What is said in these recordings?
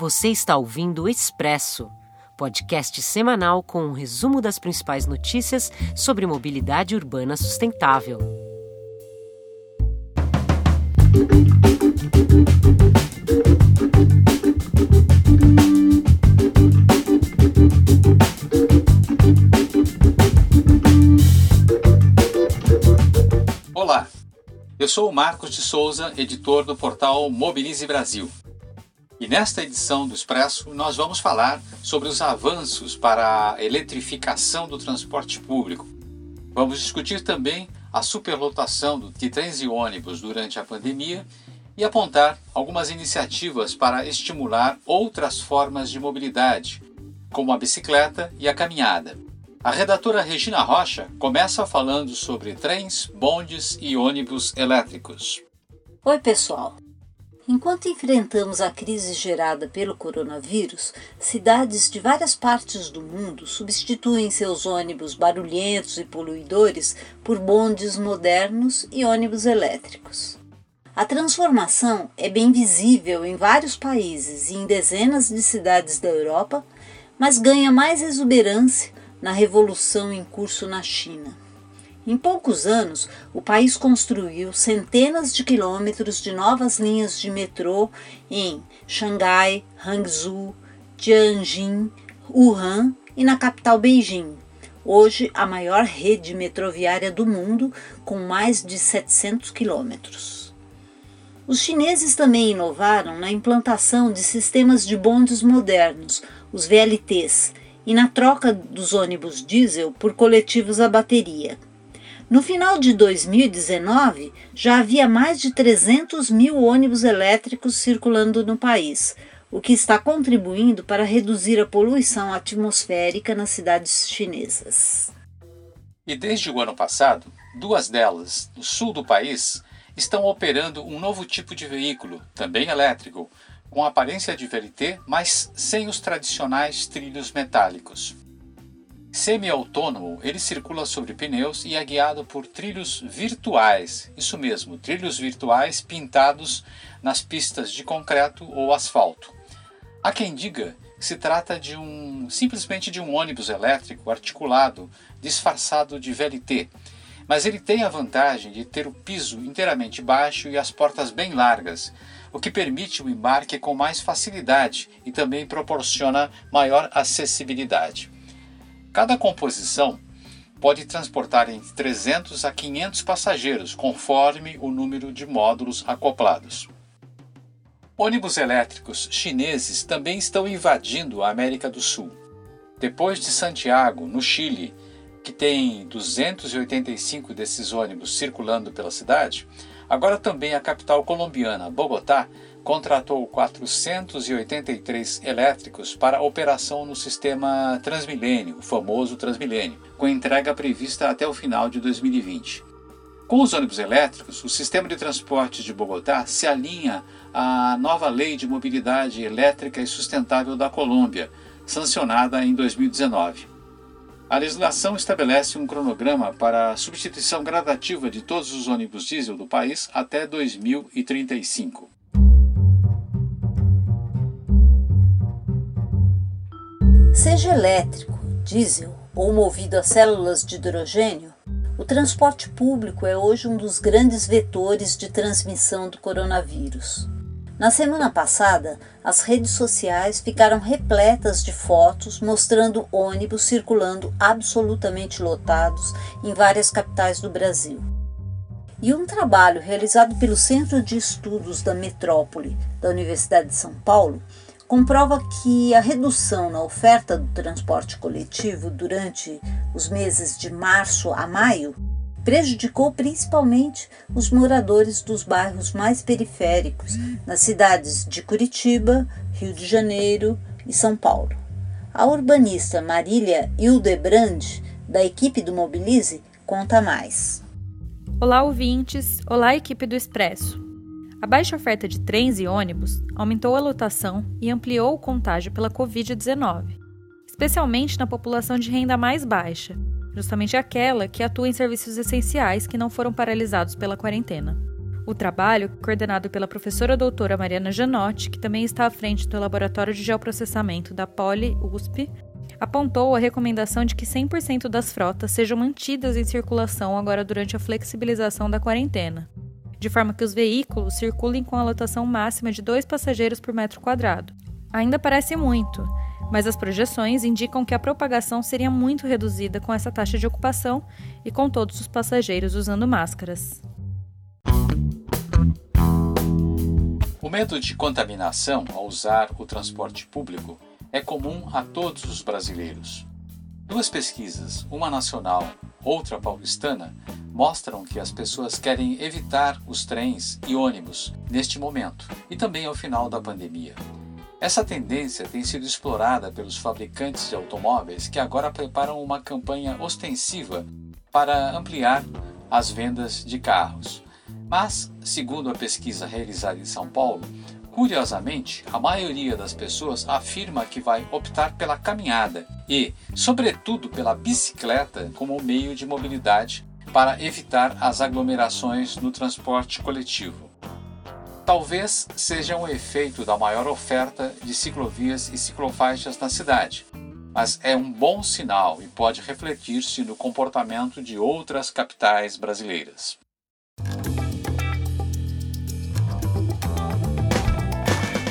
Você está ouvindo o Expresso, podcast semanal com um resumo das principais notícias sobre mobilidade urbana sustentável. Olá, eu sou o Marcos de Souza, editor do portal Mobilize Brasil. E nesta edição do Expresso, nós vamos falar sobre os avanços para a eletrificação do transporte público. Vamos discutir também a superlotação de trens e ônibus durante a pandemia e apontar algumas iniciativas para estimular outras formas de mobilidade, como a bicicleta e a caminhada. A redatora Regina Rocha começa falando sobre trens, bondes e ônibus elétricos. Oi, pessoal. Enquanto enfrentamos a crise gerada pelo coronavírus, cidades de várias partes do mundo substituem seus ônibus barulhentos e poluidores por bondes modernos e ônibus elétricos. A transformação é bem visível em vários países e em dezenas de cidades da Europa, mas ganha mais exuberância na revolução em curso na China. Em poucos anos, o país construiu centenas de quilômetros de novas linhas de metrô em Xangai, Hangzhou, Tianjin, Wuhan e na capital Beijing. Hoje, a maior rede metroviária do mundo, com mais de 700 quilômetros. Os chineses também inovaram na implantação de sistemas de bondes modernos, os VLTs, e na troca dos ônibus diesel por coletivos a bateria. No final de 2019, já havia mais de 300 mil ônibus elétricos circulando no país, o que está contribuindo para reduzir a poluição atmosférica nas cidades chinesas. E desde o ano passado, duas delas, no sul do país, estão operando um novo tipo de veículo, também elétrico, com aparência de VLT, mas sem os tradicionais trilhos metálicos. Semi-autônomo, ele circula sobre pneus e é guiado por trilhos virtuais. Isso mesmo, trilhos virtuais pintados nas pistas de concreto ou asfalto. Há quem diga que se trata de um simplesmente de um ônibus elétrico articulado, disfarçado de VLT, mas ele tem a vantagem de ter o piso inteiramente baixo e as portas bem largas, o que permite o embarque com mais facilidade e também proporciona maior acessibilidade. Cada composição pode transportar entre 300 a 500 passageiros, conforme o número de módulos acoplados. Ônibus elétricos chineses também estão invadindo a América do Sul. Depois de Santiago, no Chile, que tem 285 desses ônibus circulando pela cidade, agora também a capital colombiana, Bogotá, contratou 483 elétricos para operação no sistema Transmilênio, o famoso Transmilênio, com entrega prevista até o final de 2020. Com os ônibus elétricos, o sistema de transportes de Bogotá se alinha à nova Lei de Mobilidade Elétrica e Sustentável da Colômbia, sancionada em 2019. A legislação estabelece um cronograma para a substituição gradativa de todos os ônibus diesel do país até 2035. Seja elétrico, diesel ou movido a células de hidrogênio, o transporte público é hoje um dos grandes vetores de transmissão do coronavírus. Na semana passada, as redes sociais ficaram repletas de fotos mostrando ônibus circulando absolutamente lotados em várias capitais do Brasil. E um trabalho realizado pelo Centro de Estudos da Metrópole da Universidade de São Paulo comprova que a redução na oferta do transporte coletivo durante os meses de março a maio prejudicou principalmente os moradores dos bairros mais periféricos, nas cidades de Curitiba, Rio de Janeiro e São Paulo. A urbanista Marília Hildebrand, da equipe do Mobilize, conta mais. Olá, ouvintes! Olá, equipe do Expresso! A baixa oferta de trens e ônibus aumentou a lotação e ampliou o contágio pela Covid-19, especialmente na população de renda mais baixa, justamente aquela que atua em serviços essenciais que não foram paralisados pela quarentena. O trabalho, coordenado pela professora doutora Mariana Janotti, que também está à frente do Laboratório de Geoprocessamento da Poli USP, apontou a recomendação de que 100% das frotas sejam mantidas em circulação agora durante a flexibilização da quarentena, de forma que os veículos circulem com a lotação máxima de dois passageiros por metro quadrado. Ainda parece muito, mas as projeções indicam que a propagação seria muito reduzida com essa taxa de ocupação e com todos os passageiros usando máscaras. O medo de contaminação ao usar o transporte público é comum a todos os brasileiros. Duas pesquisas, uma nacional, outra paulistana, mostram que as pessoas querem evitar os trens e ônibus neste momento e também ao final da pandemia. Essa tendência tem sido explorada pelos fabricantes de automóveis que agora preparam uma campanha ostensiva para ampliar as vendas de carros. Mas, segundo a pesquisa realizada em São Paulo, curiosamente, a maioria das pessoas afirma que vai optar pela caminhada e, sobretudo, pela bicicleta como meio de mobilidade para evitar as aglomerações no transporte coletivo. Talvez seja um efeito da maior oferta de ciclovias e ciclofaixas na cidade, mas é um bom sinal e pode refletir-se no comportamento de outras capitais brasileiras.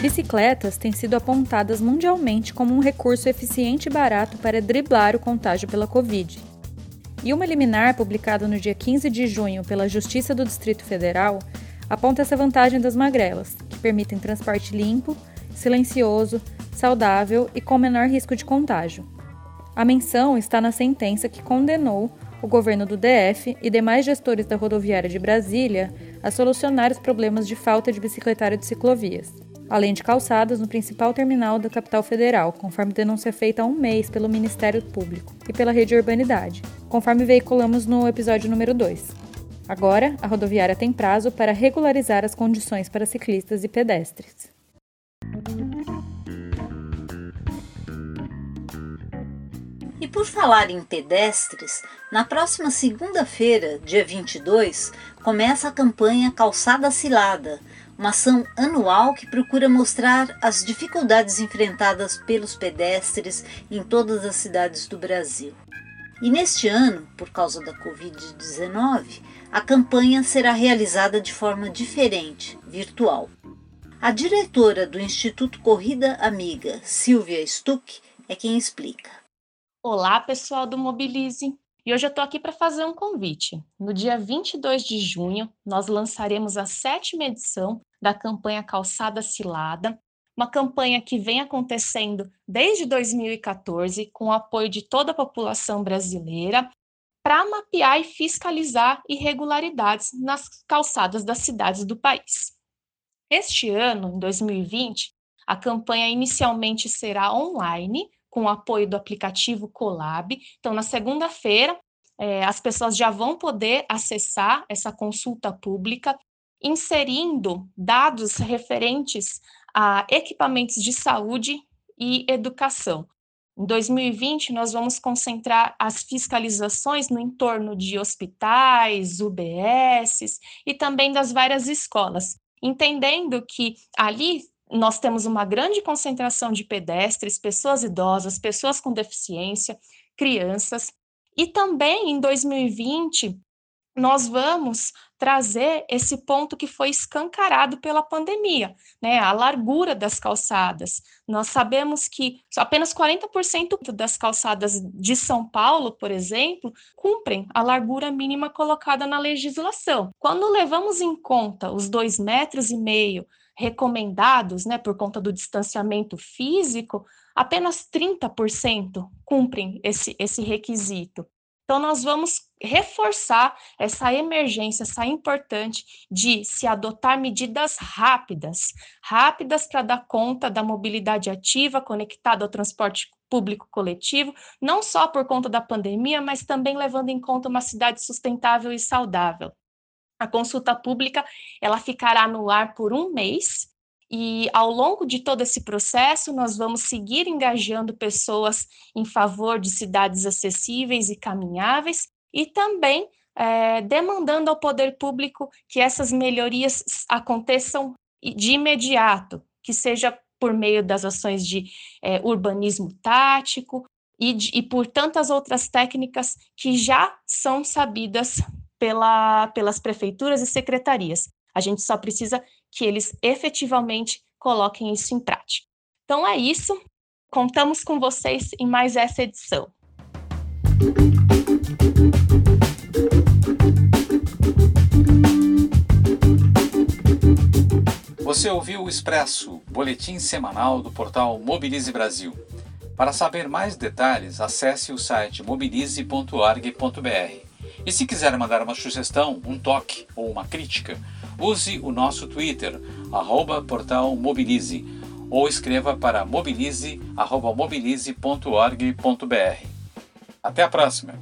Bicicletas têm sido apontadas mundialmente como um recurso eficiente e barato para driblar o contágio pela Covid. E uma liminar publicada no dia 15 de junho pela Justiça do Distrito Federal aponta essa vantagem das magrelas, que permitem transporte limpo, silencioso, saudável e com menor risco de contágio. A menção está na sentença que condenou o governo do DF e demais gestores da rodoviária de Brasília a solucionar os problemas de falta de bicicletário de ciclovias além de calçadas no principal terminal da capital federal, conforme denúncia feita há um mês pelo Ministério Público e pela Rede Urbanidade, conforme veiculamos no episódio número 2. Agora, a rodoviária tem prazo para regularizar as condições para ciclistas e pedestres. E por falar em pedestres, na próxima segunda-feira, dia 22, começa a campanha Calçada Cilada, uma ação anual que procura mostrar as dificuldades enfrentadas pelos pedestres em todas as cidades do Brasil. E neste ano, por causa da Covid-19, a campanha será realizada de forma diferente, virtual. A diretora do Instituto Corrida Amiga, Silvia Stuck, é quem explica. Olá, pessoal do Mobilize. E hoje eu estou aqui para fazer um convite. No dia 22 de junho, nós lançaremos a sétima edição da campanha Calçada Cilada, uma campanha que vem acontecendo desde 2014, com o apoio de toda a população brasileira, para mapear e fiscalizar irregularidades nas calçadas das cidades do país. Este ano, em 2020, a campanha inicialmente será online, com o apoio do aplicativo Colab. Então, na segunda-feira, é, as pessoas já vão poder acessar essa consulta pública inserindo dados referentes a equipamentos de saúde e educação. Em 2020, nós vamos concentrar as fiscalizações no entorno de hospitais, UBSs e também das várias escolas, entendendo que ali nós temos uma grande concentração de pedestres, pessoas idosas, pessoas com deficiência, crianças. E também em 2020, nós vamos trazer esse ponto que foi escancarado pela pandemia, né? A largura das calçadas. Nós sabemos que apenas 40% das calçadas de São Paulo, por exemplo, cumprem a largura mínima colocada na legislação. Quando levamos em conta os dois metros e meio recomendados, né, por conta do distanciamento físico, apenas 30% cumprem esse, esse requisito. Então, nós vamos reforçar essa emergência, essa importante de se adotar medidas rápidas, rápidas para dar conta da mobilidade ativa conectada ao transporte público coletivo, não só por conta da pandemia, mas também levando em conta uma cidade sustentável e saudável. A consulta pública ela ficará no ar por um mês e ao longo de todo esse processo, nós vamos seguir engajando pessoas em favor de cidades acessíveis e caminháveis e também é, demandando ao poder público que essas melhorias aconteçam de imediato, que seja por meio das ações de é, urbanismo tático e, de, e por tantas outras técnicas que já são sabidas pela, pelas prefeituras e secretarias. A gente só precisa que eles efetivamente coloquem isso em prática. Então é isso. Contamos com vocês em mais essa edição. Você ouviu o Expresso, boletim semanal do portal Mobilize Brasil. Para saber mais detalhes, acesse o site mobilize.org.br. E se quiser mandar uma sugestão, um toque ou uma crítica, use o nosso Twitter, arroba portal Mobilize, ou escreva para mobilize.mobilize.org.br. Até a próxima!